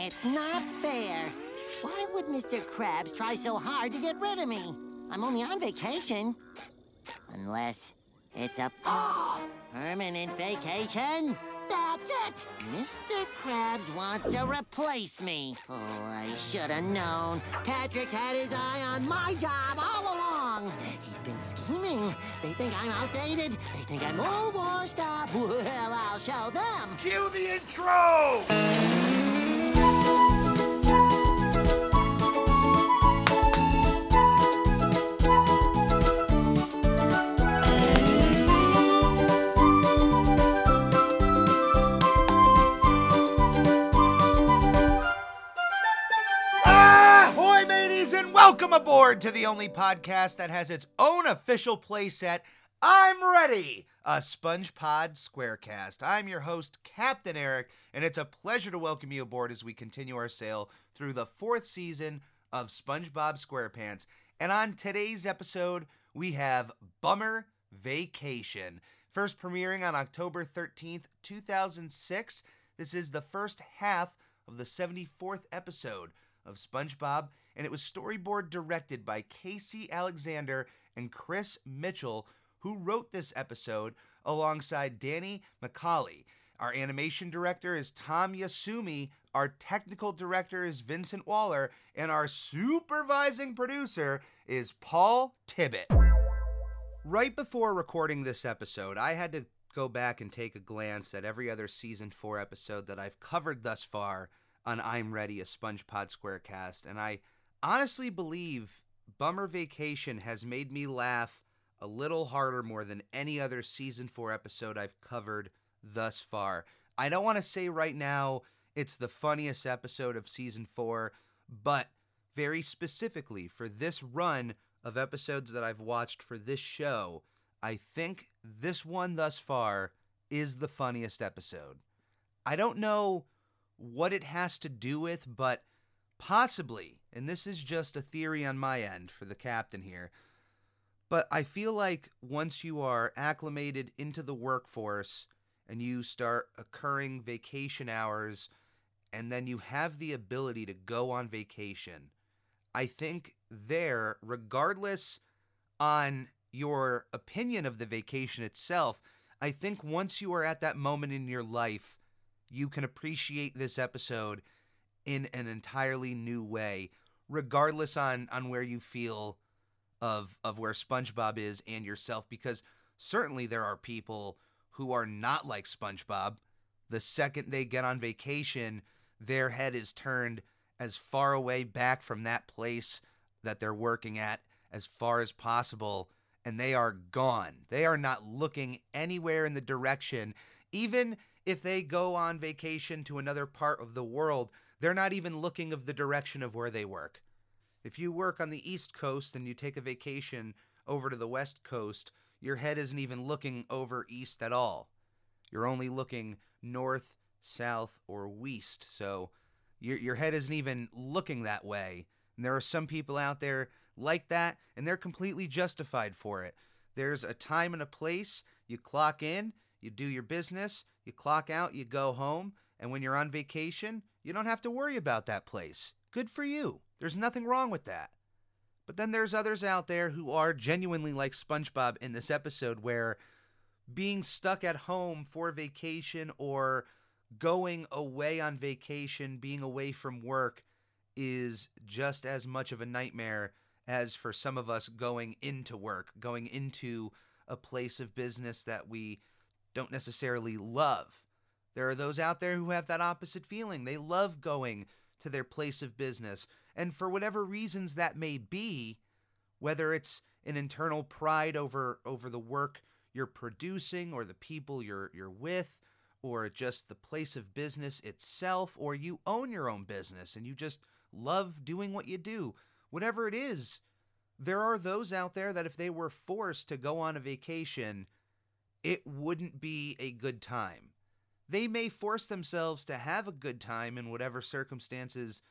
It's not fair. Why would Mr. Krabs try so hard to get rid of me? I'm only on vacation. Unless it's a permanent vacation. That's it! Mr. Krabs wants to replace me. Oh, I should have known. Patrick's had his eye on my job all along. He's been scheming. They think I'm outdated. They think I'm all washed up. Well, I'll show them. Cue the intro! Welcome aboard to the only podcast that has its own official playset. I'm ready, a SpongePod Squarecast. I'm your host, Captain Eric, and it's a pleasure to welcome you aboard as we continue our sail through the fourth season of SpongeBob SquarePants. And on today's episode, we have Bummer Vacation. First premiering on October 13th, 2006. This is the first half of the 74th episode of SpongeBob, and it was storyboard directed by Casey Alexander and Chris Mitchell, who wrote this episode alongside Dani Michaeli. Our animation director is Tom Yasumi, our technical director is Vincent Waller, and our supervising producer is Paul Tibbitt. Right before recording this episode, I had to go back and take a glance at every other season 4 episode that I've covered thus far on I'm Ready, a SpongePod Squarecast, and I honestly believe Bummer Vacation has made me laugh a little harder more than any other season 4 episode I've covered thus far. I don't want to say right now it's the funniest episode of season 4, but very specifically for this run of episodes that I've watched for this show, I think this one thus far is the funniest episode. I don't know what it has to do with, but possibly, and this is just a theory on my end for the captain here, but I feel like once you are acclimated into the workforce and you start occurring vacation hours and then you have the ability to go on vacation, I think there, regardless on your opinion of the vacation itself, I think once you are at that moment in your life, you can appreciate this episode in an entirely new way, regardless on on where you feel of of where SpongeBob is and yourself, because certainly there are people who are not like SpongeBob. The second they get on vacation, their head is turned as far away back from that place that they're working at as far as possible and they are gone. They are not looking anywhere in the direction. Even if they go on vacation to another part of the world, they're not even looking of the direction of where they work. If you work on the East Coast and you take a vacation over to the West Coast, your head isn't even looking over east at all. You're only looking north, south, or west. So your your head isn't even looking that way. And there are some people out there like that, and they're completely justified for it. There's a time and a place. You clock in, you do your business, you clock out, you go home, and when you're on vacation, you don't have to worry about that place. Good for you. There's nothing wrong with that. But then there's others out there who are genuinely like SpongeBob in this episode where being stuck at home for vacation or going away on vacation, being away from work, is just as much of a nightmare as for some of us going into work, going into a place of business that we don't necessarily love. There are those out there who have that opposite feeling. They love going to their place of business. And for whatever reasons that may be, whether it's an internal pride over over the work you're producing or the people you're you're with or just the place of business itself or you own your own business and you just love doing what you do. Whatever it is, there are those out there that if they were forced to go on a vacation, it wouldn't be a good time. They may force themselves to have a good time in whatever circumstances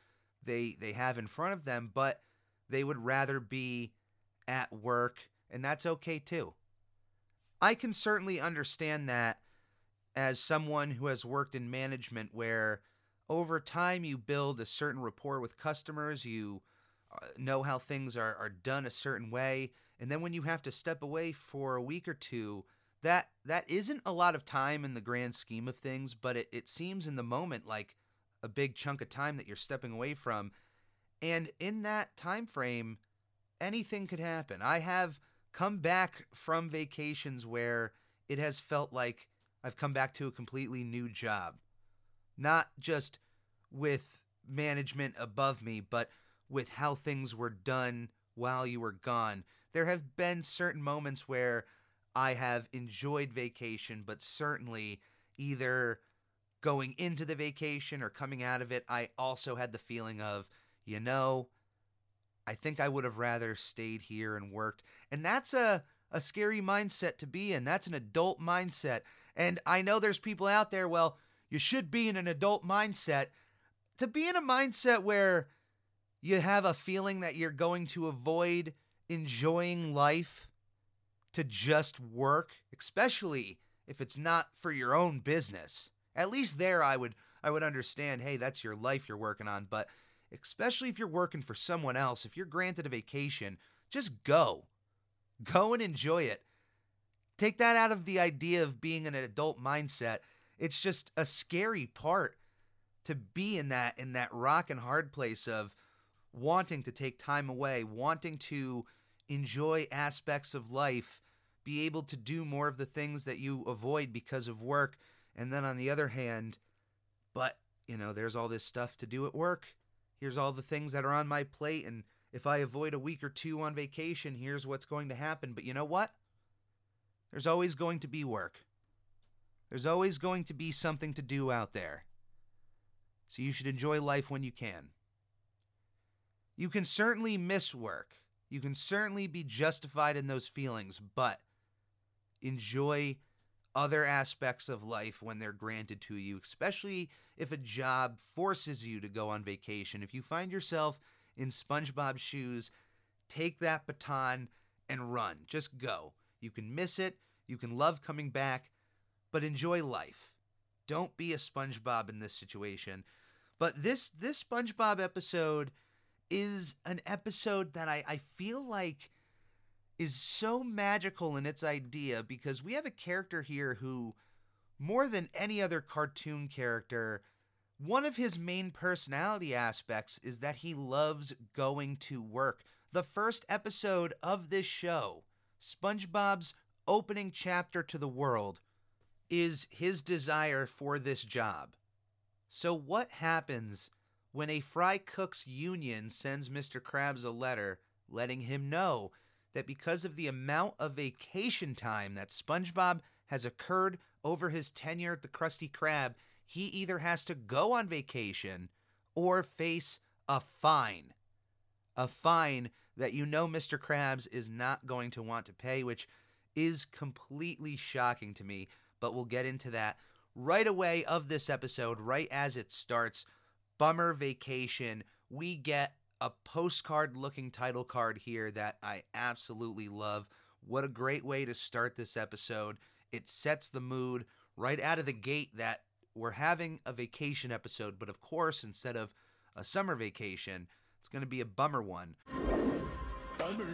they they have in front of them, but they would rather be at work, and that's okay too. I can certainly understand that as someone who has worked in management where over time, you build a certain rapport with customers. You uh, know how things are, are done a certain way. And then when you have to step away for a week or two, that that isn't a lot of time in the grand scheme of things, but it, it seems in the moment like a big chunk of time that you're stepping away from. And in that time frame, anything could happen. I have come back from vacations where it has felt like I've come back to a completely new job. Not just with management above me, but with how things were done while you were gone. There have been certain moments where I have enjoyed vacation, but certainly either going into the vacation or coming out of it, I also had the feeling of, you know, I think I would have rather stayed here and worked. And that's a, a scary mindset to be in. That's an adult mindset. And I know there's people out there, well, you should be in an adult mindset. To be in a mindset where you have a feeling that you're going to avoid enjoying life to just work, especially if it's not for your own business. At least there I would I would understand, hey, that's your life you're working on, but especially if you're working for someone else, if you're granted a vacation, just go. Go and enjoy it. Take that out of the idea of being an adult mindset. It's just a scary part to be in that in that rock and hard place of wanting to take time away, wanting to enjoy aspects of life, be able to do more of the things that you avoid because of work. And then on the other hand, but, you know, there's all this stuff to do at work. Here's all the things that are on my plate. And if I avoid a week or two on vacation, here's what's going to happen. But you know what? There's always going to be work. There's always going to be something to do out there. So you should enjoy life when you can. You can certainly miss work. You can certainly be justified in those feelings, but enjoy other aspects of life when they're granted to you, especially if a job forces you to go on vacation. If you find yourself in SpongeBob's shoes, take that baton and run. Just go. You can miss it, you can love coming back, but enjoy life. Don't be a SpongeBob in this situation. But this this SpongeBob episode is an episode that I, I feel like is so magical in its idea because we have a character here who, more than any other cartoon character, one of his main personality aspects is that he loves going to work. The first episode of this show, SpongeBob's opening chapter to the world, is his desire for this job. So, what happens when a fry cooks union sends Mr. Krabs a letter letting him know that because of the amount of vacation time that SpongeBob has occurred over his tenure at the Krusty Krab, he either has to go on vacation or face a fine. A fine that you know Mr. Krabs is not going to want to pay, which is completely shocking to me, but we'll get into that right away of this episode, right as it starts. Bummer Vacation. We get a postcard looking title card here that I absolutely love. What a great way to start this episode. It sets the mood right out of the gate that we're having a vacation episode, but of course, instead of a summer vacation, it's going to be a bummer one. Bummer.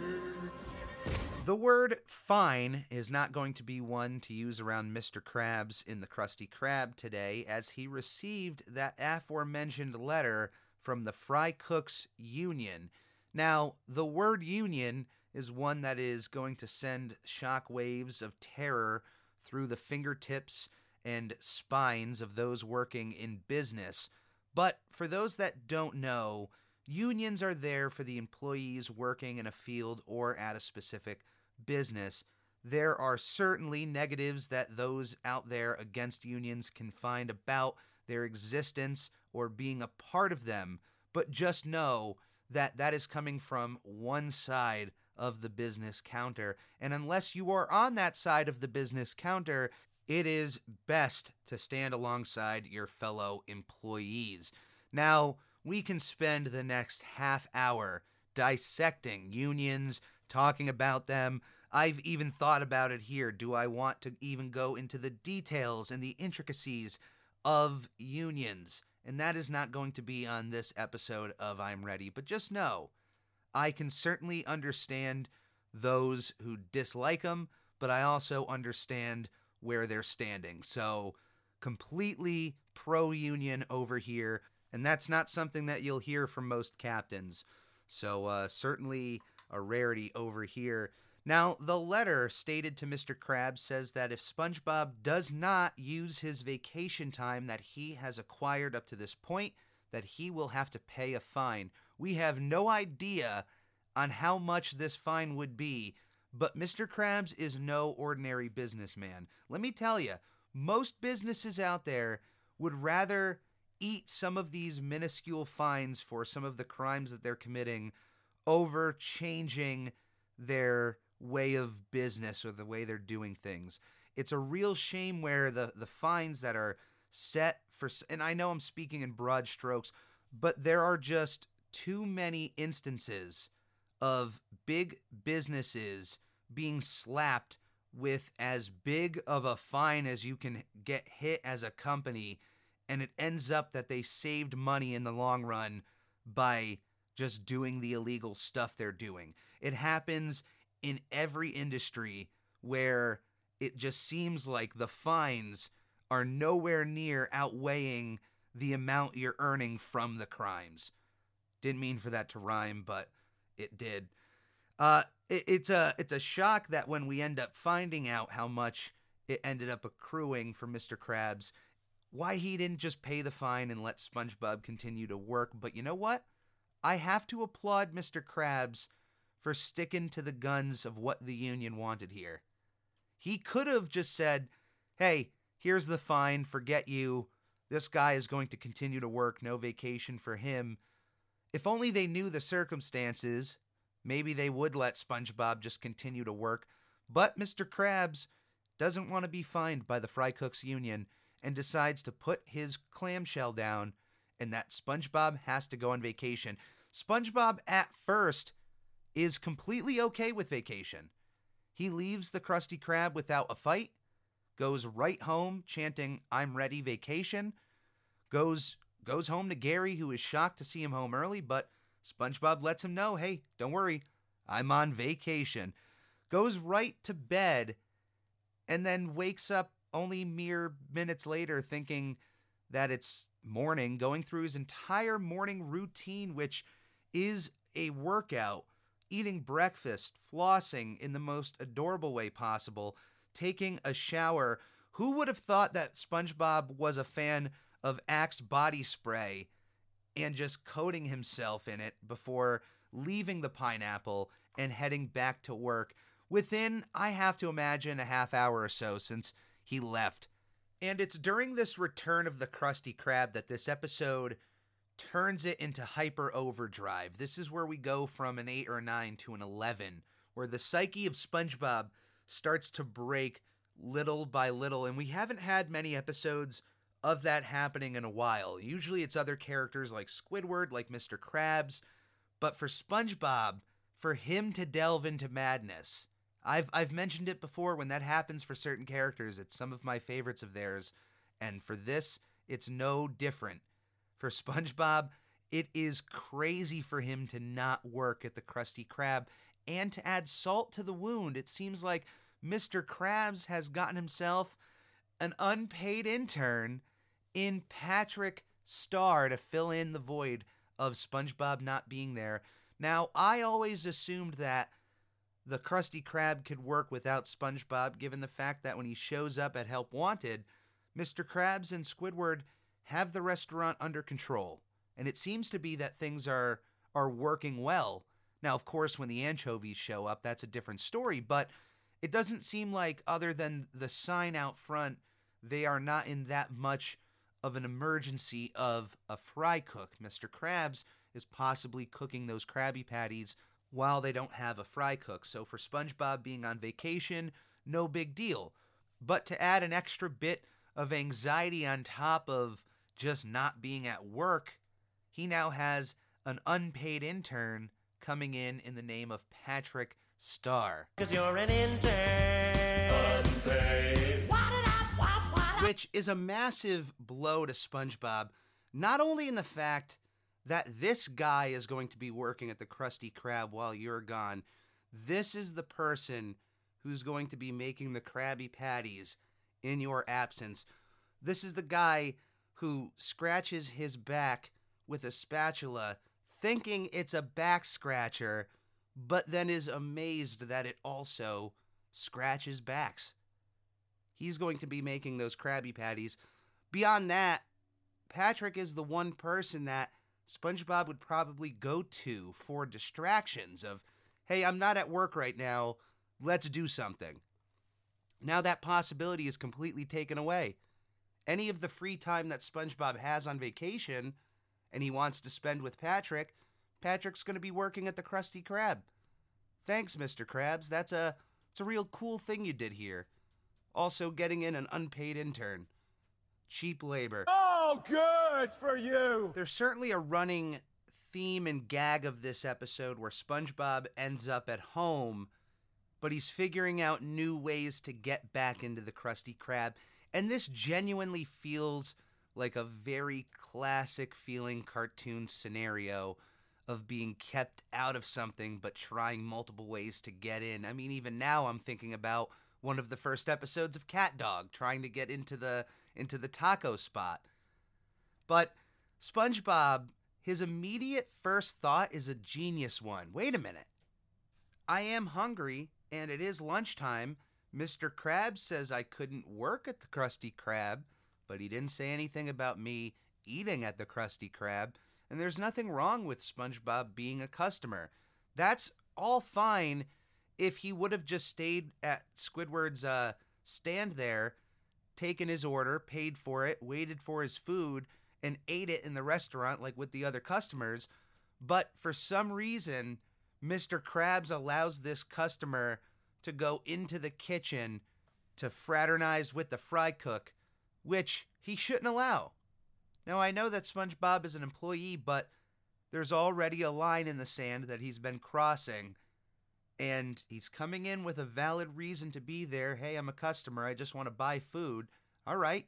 The word fine is not going to be one to use around Mr. Krabs in the Krusty Krab today, as he received that aforementioned letter from the Fry Cooks Union. Now, the word union is one that is going to send shock waves of terror through the fingertips and spines of those working in business. But for those that don't know, unions are there for the employees working in a field or at a specific business. There are certainly negatives that those out there against unions can find about their existence or being a part of them, but just know that that is coming from one side of the business counter. And unless you are on that side of the business counter, it is best to stand alongside your fellow employees. Now, we can spend the next half hour dissecting unions, talking about them. I've even thought about it here. Do I want to even go into the details and the intricacies of unions and that is not going to be on this episode of I'm Ready. But just know, I can certainly understand those who dislike them, but I also understand where they're standing. So, completely pro union over here, and that's not something that you'll hear from most captains. So, uh, certainly a rarity over here. Now, the letter stated to Mr. Krabs says that if SpongeBob does not use his vacation time that he has acquired up to this point, that he will have to pay a fine. We have no idea on how much this fine would be, but Mr. Krabs is no ordinary businessman. Let me tell you, most businesses out there would rather eat some of these minuscule fines for some of the crimes that they're committing over changing their way of business or the way they're doing things. It's a real shame where the the fines that are set for and I know I'm speaking in broad strokes, but there are just too many instances of big businesses being slapped with as big of a fine as you can get hit as a company and it ends up that they saved money in the long run by just doing the illegal stuff they're doing. It happens in every industry where it just seems like the fines are nowhere near outweighing the amount you're earning from the crimes. Didn't mean for that to rhyme, but it did. Uh, it, it's a it's a shock that when we end up finding out how much it ended up accruing for Mr. Krabs, why he didn't just pay the fine and let SpongeBob continue to work. But you know what? I have to applaud Mr. Krabs for sticking to the guns of what the union wanted here. He could have just said, hey, here's the fine, forget you. This guy is going to continue to work, no vacation for him. If only they knew the circumstances, maybe they would let SpongeBob just continue to work. But Mr. Krabs doesn't want to be fined by the Fry Cooks Union and decides to put his clamshell down and that SpongeBob has to go on vacation. SpongeBob at first is completely okay with vacation. He leaves the Krusty Krab without a fight, goes right home chanting I'm ready vacation, goes goes home to Gary who is shocked to see him home early, but SpongeBob lets him know, "Hey, don't worry. I'm on vacation." Goes right to bed and then wakes up only mere minutes later thinking that it's morning, going through his entire morning routine which is a workout eating breakfast, flossing in the most adorable way possible, taking a shower. Who would have thought that SpongeBob was a fan of Axe body spray and just coating himself in it before leaving the pineapple and heading back to work within, I have to imagine, a half hour or so since he left. And it's during this return of the Krusty Krab that this episode turns it into hyper overdrive. This is where we go from an 8 or 9 to an 11, where the psyche of SpongeBob starts to break little by little. And we haven't had many episodes of that happening in a while. Usually it's other characters like Squidward, like Mr. Krabs. But for SpongeBob, for him to delve into madness, I've, I've mentioned it before when that happens for certain characters. It's some of my favorites of theirs. And for this, it's no different for SpongeBob, it is crazy for him to not work at the Krusty Krab and to add salt to the wound. It seems like Mr. Krabs has gotten himself an unpaid intern in Patrick Star to fill in the void of SpongeBob not being there. Now, I always assumed that the Krusty Krab could work without SpongeBob, given the fact that when he shows up at Help Wanted, Mr. Krabs and Squidward have the restaurant under control. And it seems to be that things are are working well. Now, of course, when the anchovies show up, that's a different story, but it doesn't seem like other than the sign out front, they are not in that much of an emergency of a fry cook. Mr. Krabs is possibly cooking those Krabby Patties while they don't have a fry cook. So for SpongeBob being on vacation, no big deal. But to add an extra bit of anxiety on top of just not being at work, he now has an unpaid intern coming in in the name of Patrick Star. Cause you're an intern. Unpaid. Which is a massive blow to SpongeBob, Not only in the fact that this guy is going to be working at the Krusty Krab while you're gone, this is the person who's going to be making the Krabby Patties in your absence. This is the guy who scratches his back with a spatula, thinking it's a back scratcher, but then is amazed that it also scratches backs. He's going to be making those Krabby Patties. Beyond that, Patrick is the one person that SpongeBob would probably go to for distractions of, hey, I'm not at work right now, let's do something. Now that possibility is completely taken away. Any of the free time that SpongeBob has on vacation and he wants to spend with Patrick, Patrick's going to be working at the Krusty Krab. Thanks, Mr. Krabs. That's a it's a real cool thing you did here. Also getting in an unpaid intern. Cheap labor. Oh, good for you. There's certainly a running theme and gag of this episode where SpongeBob ends up at home, but he's figuring out new ways to get back into the Krusty Krab. And this genuinely feels like a very classic feeling cartoon scenario of being kept out of something but trying multiple ways to get in. I mean, even now I'm thinking about one of the first episodes of Cat Dog trying to get into the into the taco spot. But SpongeBob, his immediate first thought is a genius one. Wait a minute. I am hungry and it is lunchtime. Mr. Krabs says I couldn't work at the Krusty Krab, but he didn't say anything about me eating at the Krusty Krab, and there's nothing wrong with SpongeBob being a customer. That's all fine if he would have just stayed at Squidward's uh, stand there, taken his order, paid for it, waited for his food, and ate it in the restaurant like with the other customers. But for some reason, Mr. Krabs allows this customer to go into the kitchen to fraternize with the fry cook, which he shouldn't allow. Now, I know that SpongeBob is an employee, but there's already a line in the sand that he's been crossing, and he's coming in with a valid reason to be there. Hey, I'm a customer. I just want to buy food. All right.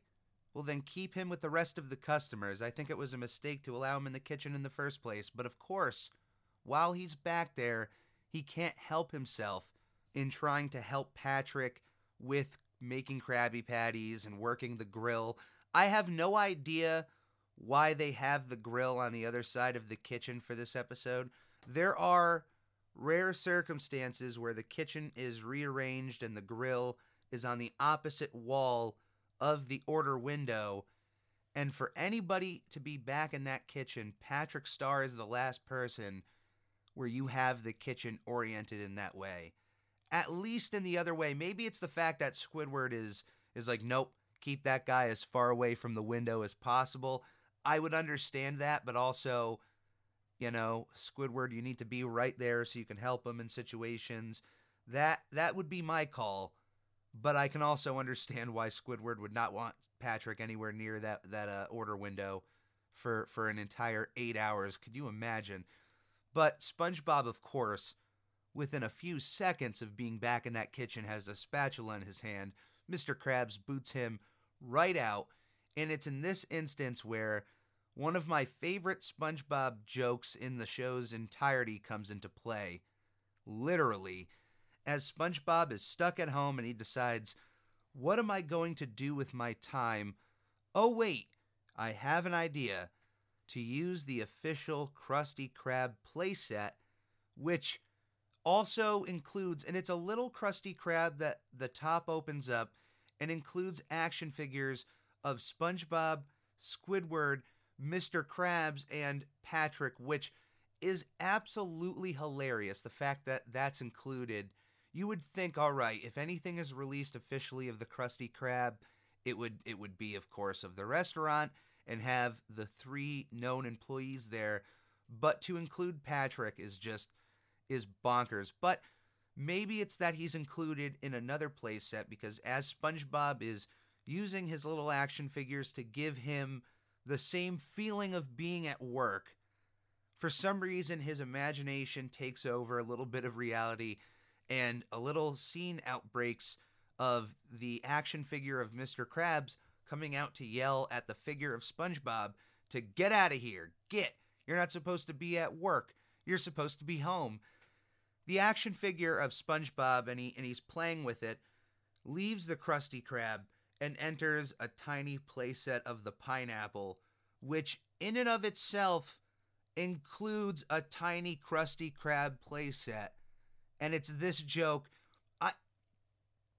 Well, then keep him with the rest of the customers. I think it was a mistake to allow him in the kitchen in the first place. But of course, while he's back there, he can't help himself in trying to help Patrick with making Krabby Patties and working the grill. I have no idea why they have the grill on the other side of the kitchen for this episode. There are rare circumstances where the kitchen is rearranged and the grill is on the opposite wall of the order window. And for anybody to be back in that kitchen, Patrick Star is the last person where you have the kitchen oriented in that way. At least in the other way. Maybe it's the fact that Squidward is is like, nope, keep that guy as far away from the window as possible. I would understand that, but also, you know, Squidward, you need to be right there so you can help him in situations. That that would be my call. But I can also understand why Squidward would not want Patrick anywhere near that that uh, order window for for an entire eight hours. Could you imagine? But SpongeBob, of course, within a few seconds of being back in that kitchen, has a spatula in his hand. Mr. Krabs boots him right out, and it's in this instance where one of my favorite SpongeBob jokes in the show's entirety comes into play. Literally, as SpongeBob is stuck at home and he decides, What am I going to do with my time? Oh, wait, I have an idea to use the official Krusty Krab playset, which also includes, and it's a little Krusty Krab that the top opens up and includes action figures of SpongeBob, Squidward, Mr. Krabs, and Patrick, which is absolutely hilarious. The fact that that's included, you would think, all right, if anything is released officially of the Krusty Krab, it would it would be, of course, of the restaurant and have the three known employees there. But to include Patrick is just is bonkers. But maybe it's that he's included in another playset because as SpongeBob is using his little action figures to give him the same feeling of being at work. For some reason, his imagination takes over a little bit of reality, and a little scene outbreaks of the action figure of Mr. Krabs coming out to yell at the figure of SpongeBob to get out of here. Get. You're not supposed to be at work. You're supposed to be home. The action figure of SpongeBob, and, he, and he's playing with it, leaves the Krusty Krab and enters a tiny playset of the pineapple, which in and of itself includes a tiny Krusty Krab playset. And it's this joke. I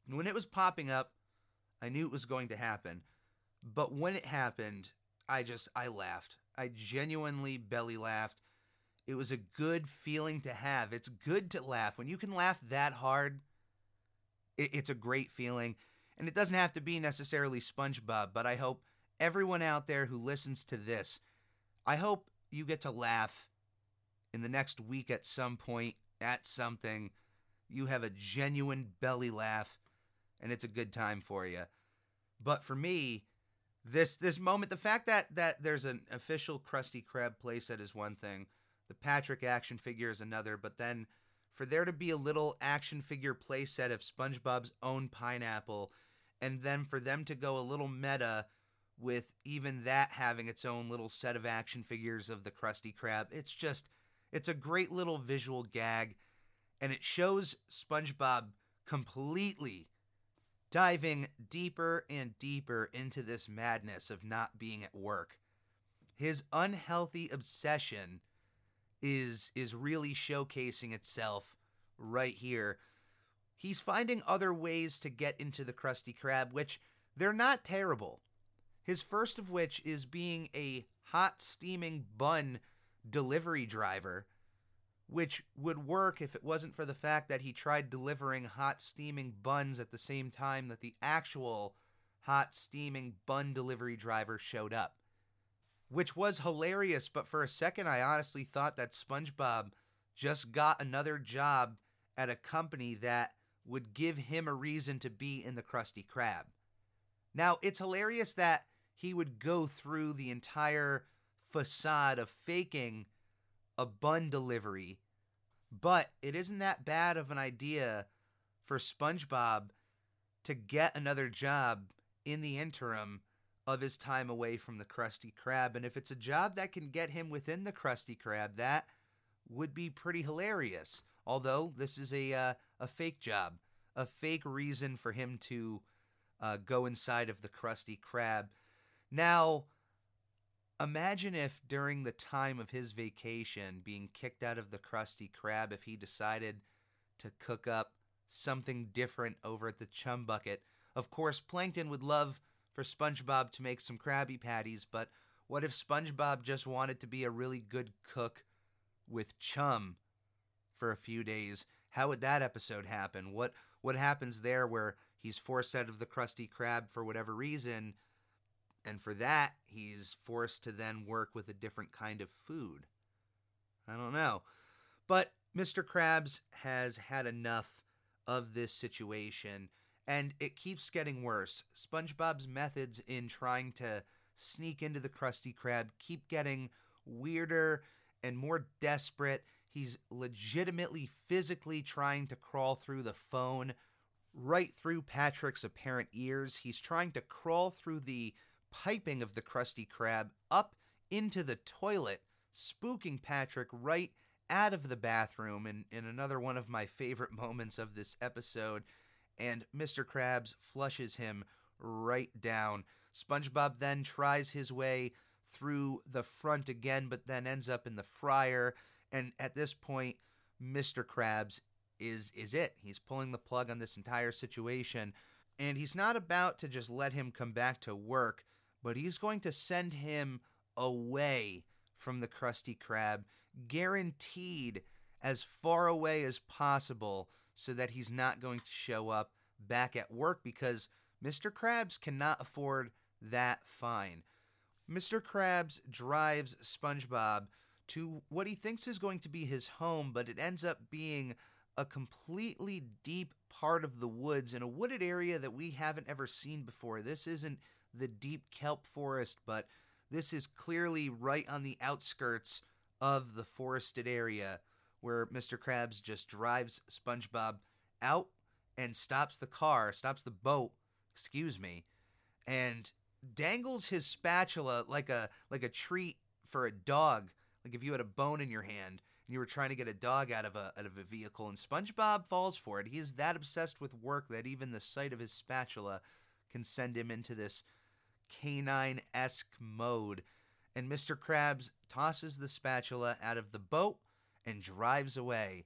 when it was popping up, I knew it was going to happen. But when it happened, I just I laughed. I genuinely belly laughed. It was a good feeling to have. It's good to laugh. When you can laugh that hard, it, it's a great feeling. And it doesn't have to be necessarily SpongeBob, but I hope everyone out there who listens to this, I hope you get to laugh in the next week at some point at something. You have a genuine belly laugh, and it's a good time for you. But for me, this this moment, the fact that that there's an official Krusty Krab playset is one thing. The Patrick action figure is another, but then for there to be a little action figure playset of SpongeBob's own pineapple, and then for them to go a little meta with even that having its own little set of action figures of the Krusty Krab, it's just it's a great little visual gag, and it shows SpongeBob completely diving deeper and deeper into this madness of not being at work. His unhealthy obsession is is really showcasing itself right here. He's finding other ways to get into the Krusty Krab, which they're not terrible. His first of which is being a hot steaming bun delivery driver, which would work if it wasn't for the fact that he tried delivering hot steaming buns at the same time that the actual hot steaming bun delivery driver showed up which was hilarious. But for a second, I honestly thought that SpongeBob just got another job at a company that would give him a reason to be in the Krusty Krab. Now, it's hilarious that he would go through the entire facade of faking a bun delivery, but it isn't that bad of an idea for SpongeBob to get another job in the interim of his time away from the Krusty Krab. And if it's a job that can get him within the Krusty Krab, that would be pretty hilarious. Although this is a uh, a fake job, a fake reason for him to uh, go inside of the Krusty Krab. Now, imagine if during the time of his vacation, being kicked out of the Krusty Krab, if he decided to cook up something different over at the Chum Bucket. Of course, Plankton would love for SpongeBob to make some Krabby Patties, but what if SpongeBob just wanted to be a really good cook with Chum for a few days? How would that episode happen? What what happens there where he's forced out of the Krusty Krab for whatever reason, and for that he's forced to then work with a different kind of food? I don't know. But Mr. Krabs has had enough of this situation and it keeps getting worse. SpongeBob's methods in trying to sneak into the Krusty Krab keep getting weirder and more desperate. He's legitimately physically trying to crawl through the phone right through Patrick's apparent ears. He's trying to crawl through the piping of the Krusty Krab up into the toilet, spooking Patrick right out of the bathroom. And in another one of my favorite moments of this episode, and Mr. Krabs flushes him right down. SpongeBob then tries his way through the front again, but then ends up in the fryer. And at this point, Mr. Krabs is is it. He's pulling the plug on this entire situation. And he's not about to just let him come back to work, but he's going to send him away from the Krusty Krab, guaranteed as far away as possible so that he's not going to show up back at work because Mr. Krabs cannot afford that fine. Mr. Krabs drives SpongeBob to what he thinks is going to be his home, but it ends up being a completely deep part of the woods in a wooded area that we haven't ever seen before. This isn't the deep kelp forest, but this is clearly right on the outskirts of the forested area where Mr. Krabs just drives SpongeBob out and stops the car, stops the boat, excuse me, and dangles his spatula like a like a treat for a dog. Like if you had a bone in your hand and you were trying to get a dog out of a out of a vehicle and SpongeBob falls for it. He is that obsessed with work that even the sight of his spatula can send him into this canine-esque mode. And Mr. Krabs tosses the spatula out of the boat and drives away.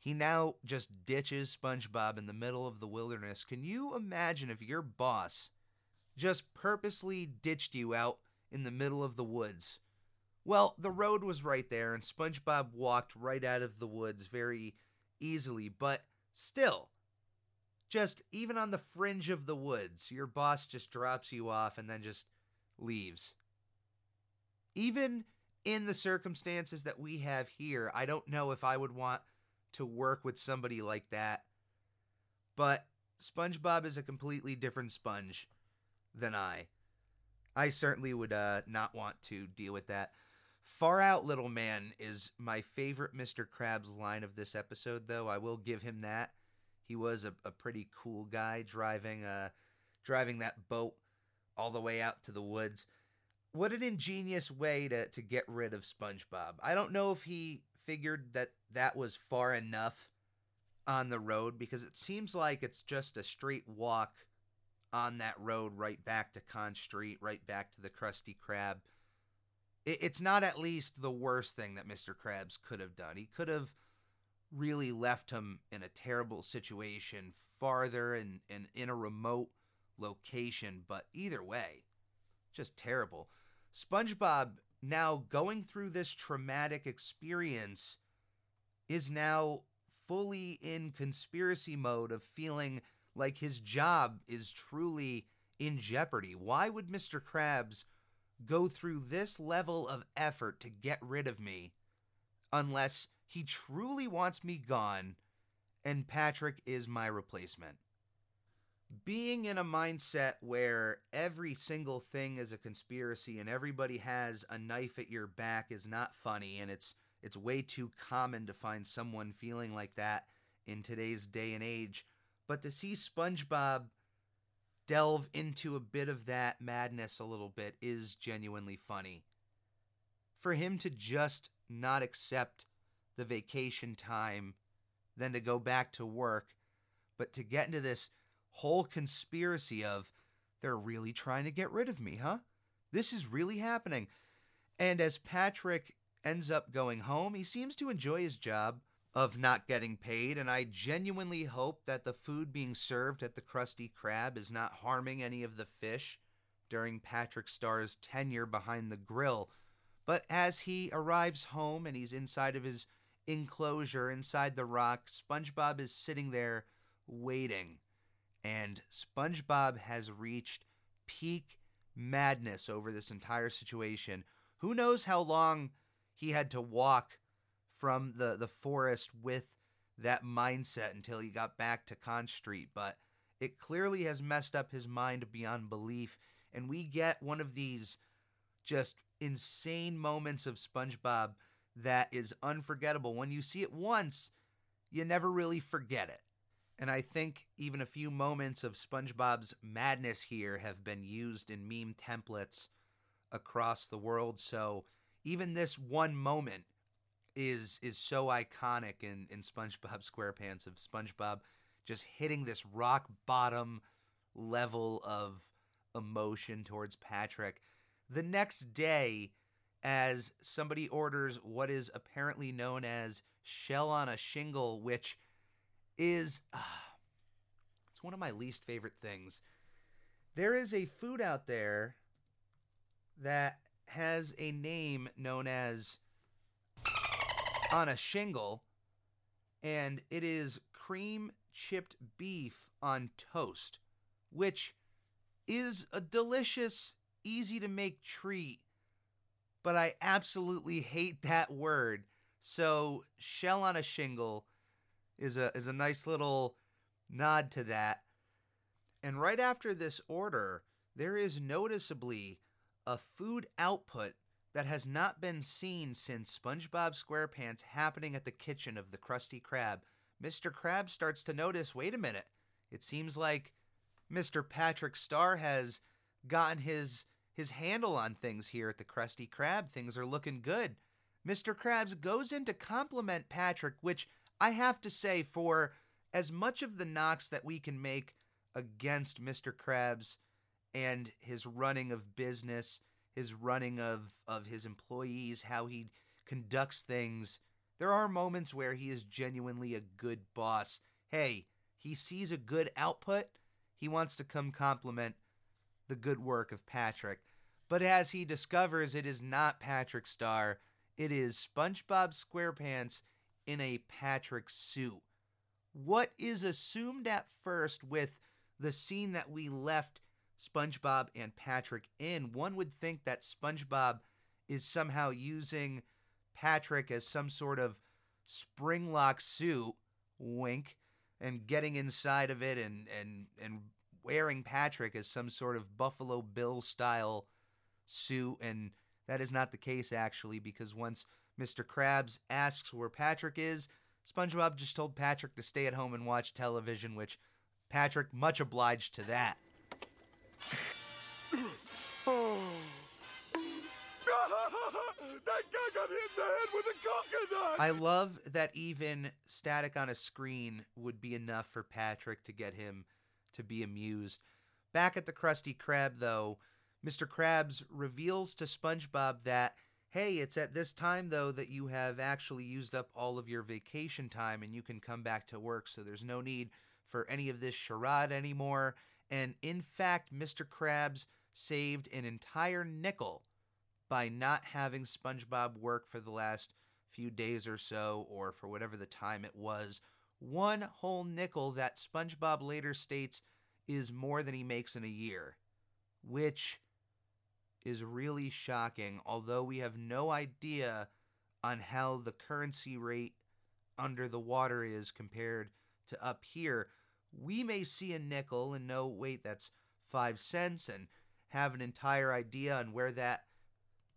He now just ditches SpongeBob in the middle of the wilderness. Can you imagine if your boss just purposely ditched you out in the middle of the woods? Well, the road was right there, and SpongeBob walked right out of the woods very easily, but still, just even on the fringe of the woods, your boss just drops you off and then just leaves. Even in the circumstances that we have here, I don't know if I would want to work with somebody like that. But SpongeBob is a completely different sponge than I. I certainly would uh, not want to deal with that. Far out, little man, is my favorite Mr. Krabs line of this episode, though. I will give him that. He was a, a pretty cool guy driving uh driving that boat all the way out to the woods. What an ingenious way to, to get rid of SpongeBob. I don't know if he figured that that was far enough on the road because it seems like it's just a straight walk on that road right back to Conch Street, right back to the Krusty Krab. It, it's not at least the worst thing that Mr. Krabs could have done. He could have really left him in a terrible situation farther and, and in a remote location, but either way, just terrible. SpongeBob, now going through this traumatic experience, is now fully in conspiracy mode of feeling like his job is truly in jeopardy. Why would Mr. Krabs go through this level of effort to get rid of me unless he truly wants me gone and Patrick is my replacement? Being in a mindset where every single thing is a conspiracy and everybody has a knife at your back is not funny and it's it's way too common to find someone feeling like that in today's day and age. But to see SpongeBob delve into a bit of that madness a little bit is genuinely funny. For him to just not accept the vacation time then to go back to work but to get into this whole conspiracy of they're really trying to get rid of me, huh? This is really happening. And as Patrick ends up going home, he seems to enjoy his job of not getting paid, and I genuinely hope that the food being served at the Krusty Krab is not harming any of the fish during Patrick Star's tenure behind the grill. But as he arrives home and he's inside of his enclosure inside the rock, SpongeBob is sitting there waiting and SpongeBob has reached peak madness over this entire situation. Who knows how long he had to walk from the, the forest with that mindset until he got back to Conch Street, but it clearly has messed up his mind beyond belief. And we get one of these just insane moments of SpongeBob that is unforgettable. When you see it once, you never really forget it. And I think even a few moments of SpongeBob's madness here have been used in meme templates across the world. So even this one moment is is so iconic in, in SpongeBob SquarePants of SpongeBob just hitting this rock bottom level of emotion towards Patrick. The next day, as somebody orders what is apparently known as shell on a shingle, which is uh, it's one of my least favorite things. There is a food out there that has a name known as on a shingle and it is cream chipped beef on toast, which is a delicious, easy to make treat, but I absolutely hate that word. So, shell on a shingle is a is a nice little nod to that. And right after this order, there is noticeably a food output that has not been seen since SpongeBob SquarePants happening at the kitchen of the Krusty Krab. Mr. Krab starts to notice, wait a minute. It seems like Mr. Patrick Star has gotten his his handle on things here at the Krusty Krab. Things are looking good. Mr. Krabs goes in to compliment Patrick, which I have to say, for as much of the knocks that we can make against Mr. Krabs and his running of business, his running of, of his employees, how he conducts things, there are moments where he is genuinely a good boss. Hey, he sees a good output, he wants to come compliment the good work of Patrick. But as he discovers it is not Patrick Star, it is SpongeBob SquarePants in a Patrick suit. What is assumed at first with the scene that we left SpongeBob and Patrick in, one would think that SpongeBob is somehow using Patrick as some sort of spring lock suit, wink, and getting inside of it and and and wearing Patrick as some sort of Buffalo Bill style suit and that is not the case actually because once Mr. Krabs asks where Patrick is, SpongeBob just told Patrick to stay at home and watch television, which Patrick much obliged to that. Oh. that guy got hit in the head with a coconut! I love that even static on a screen would be enough for Patrick to get him to be amused. Back at the Krusty Krab, though, Mr. Krabs reveals to SpongeBob that, hey, it's at this time, though, that you have actually used up all of your vacation time and you can come back to work, so there's no need for any of this charade anymore. And in fact, Mr. Krabs saved an entire nickel by not having SpongeBob work for the last few days or so, or for whatever the time it was. One whole nickel that SpongeBob later states is more than he makes in a year, which is really shocking, although we have no idea on how the currency rate under the water is compared to up here. We may see a nickel and know, wait, that's five cents, and have an entire idea on where that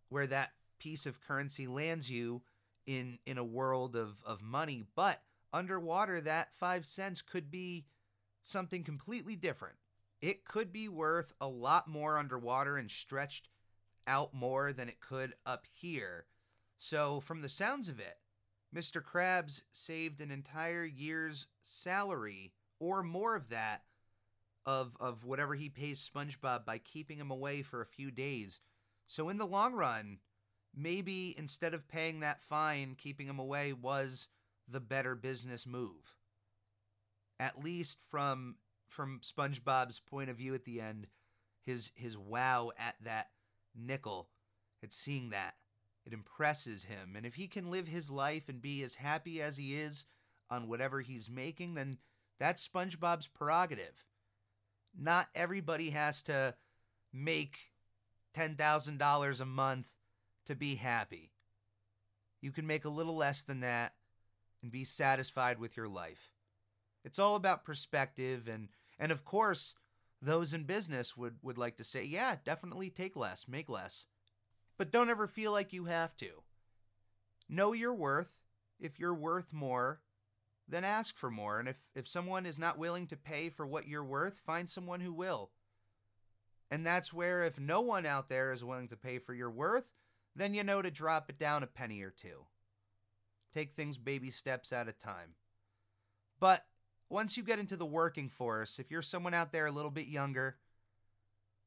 where that piece of currency lands you in in a world of, of money. But underwater, that five cents could be something completely different. It could be worth a lot more underwater and stretched out more than it could up here. So, from the sounds of it, Mr. Krabs saved an entire year's salary or more of that of of whatever he pays SpongeBob by keeping him away for a few days. So in the long run, maybe instead of paying that fine, keeping him away was the better business move. At least from from SpongeBob's point of view at the end, his his wow at that nickel, at seeing that, it impresses him. And if he can live his life and be as happy as he is on whatever he's making, then that's SpongeBob's prerogative. Not everybody has to make $10,000 a month to be happy. You can make a little less than that and be satisfied with your life. It's all about perspective and and of course, those in business would would like to say, "Yeah, definitely take less, make less." But don't ever feel like you have to. Know your worth. If you're worth more, then ask for more. And if, if someone is not willing to pay for what you're worth, find someone who will. And that's where, if no one out there is willing to pay for your worth, then you know to drop it down a penny or two. Take things baby steps at a time. But once you get into the working force, if you're someone out there a little bit younger,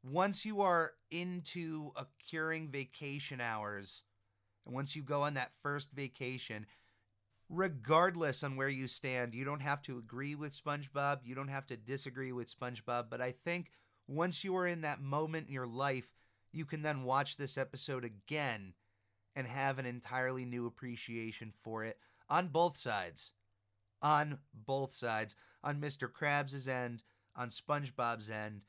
once you are into accruing vacation hours, and once you go on that first vacation, regardless on where you stand, you don't have to agree with SpongeBob, you don't have to disagree with SpongeBob, but I think once you are in that moment in your life, you can then watch this episode again and have an entirely new appreciation for it on both sides. On both sides. On Mr. Krabs' end, on SpongeBob's end.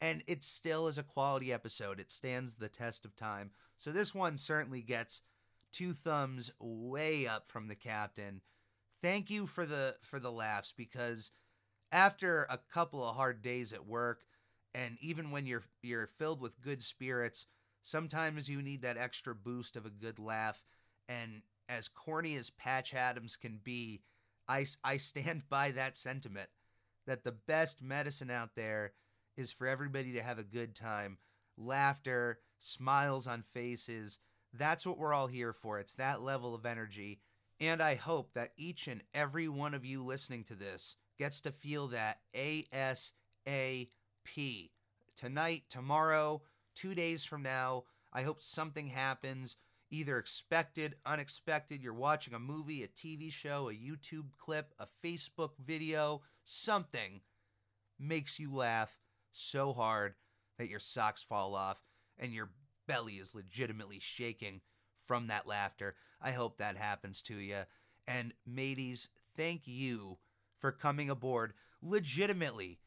And it still is a quality episode. It stands the test of time. So this one certainly gets two thumbs way up from the captain. Thank you for the for the laughs because after a couple of hard days at work, and even when you're you're filled with good spirits, sometimes you need that extra boost of a good laugh. And as corny as Patch Adams can be, I, I stand by that sentiment that the best medicine out there is for everybody to have a good time. laughter, smiles on faces. That's what we're all here for. It's that level of energy. And I hope that each and every one of you listening to this gets to feel that ASAP. Tonight, tomorrow, two days from now, I hope something happens, either expected, unexpected. You're watching a movie, a TV show, a YouTube clip, a Facebook video, something makes you laugh so hard that your socks fall off and your belly is legitimately shaking from that laughter. I hope that happens to you. And mateys, thank you for coming aboard legitimately.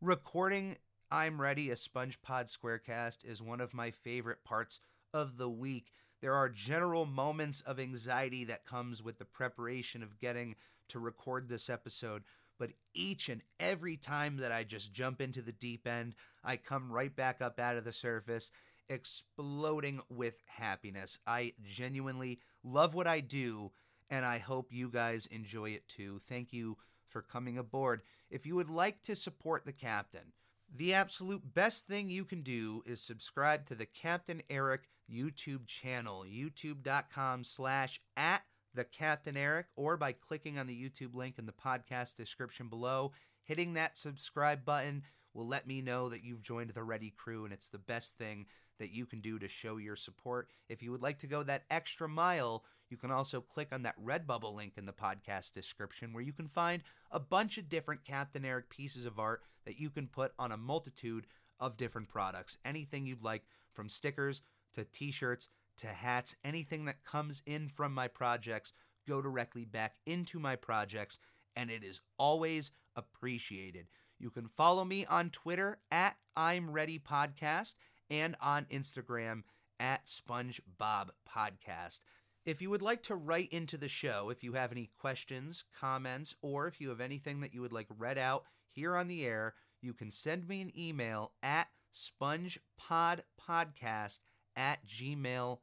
Recording I'm Ready, a SpongePod Squarecast, is one of my favorite parts of the week. There are general moments of anxiety that comes with the preparation of getting to record this episode, but each and every time that I just jump into the deep end, I come right back up out of the surface, exploding with happiness. I genuinely love what I do, and I hope you guys enjoy it too. Thank you for coming aboard. If you would like to support the captain, the absolute best thing you can do is subscribe to the Captain Eric YouTube channel, youtube.com slash at the Captain Eric, or by clicking on the YouTube link in the podcast description below. Hitting that subscribe button will let me know that you've joined the Ready Crew, and it's the best thing that you can do to show your support. If you would like to go that extra mile, you can also click on that Redbubble link in the podcast description where you can find a bunch of different Captain Eric pieces of art that you can put on a multitude of different products. Anything you'd like, from stickers to t shirts to hats, anything that comes in from my projects go directly back into my projects, and it is always appreciated. You can follow me on Twitter at I'm Ready Podcast and on Instagram at SpongeBob Podcast. If you would like to write into the show, if you have any questions, comments, or if you have anything that you would like read out here on the air, you can send me an email at spongepodpodcast at gmail.com.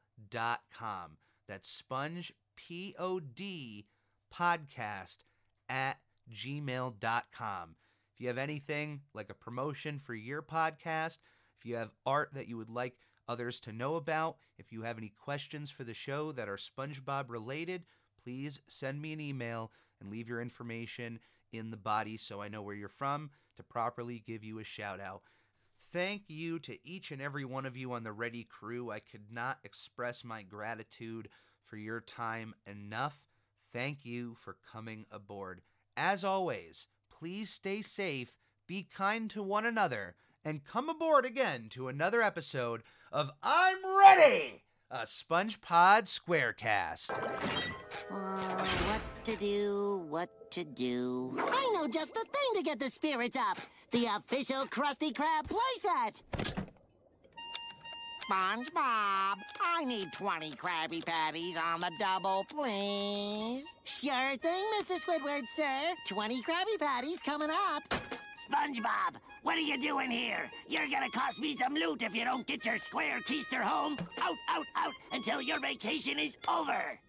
That's sponge, P O D, podcast at gmail.com. If you have anything like a promotion for your podcast, if you have art that you would like others to know about, if you have any questions for the show that are SpongeBob related, please send me an email and leave your information in the body so I know where you're from to properly give you a shout out. Thank you to each and every one of you on the Ready crew. I could not express my gratitude for your time enough. Thank you for coming aboard. As always, please stay safe, be kind to one another, and come aboard again to another episode of I'm Ready, a SpongePod Squarecast. Uh, what to do, what to do. I know just the thing to get the spirits up. The official Krusty Krab playset. SpongeBob, I need 20 Krabby Patties on the double, please. Sure thing, Mr. Squidward, sir. 20 Krabby Patties coming up. SpongeBob, what are you doing here? You're gonna cost me some loot if you don't get your square keister home. Out, out, out until your vacation is over.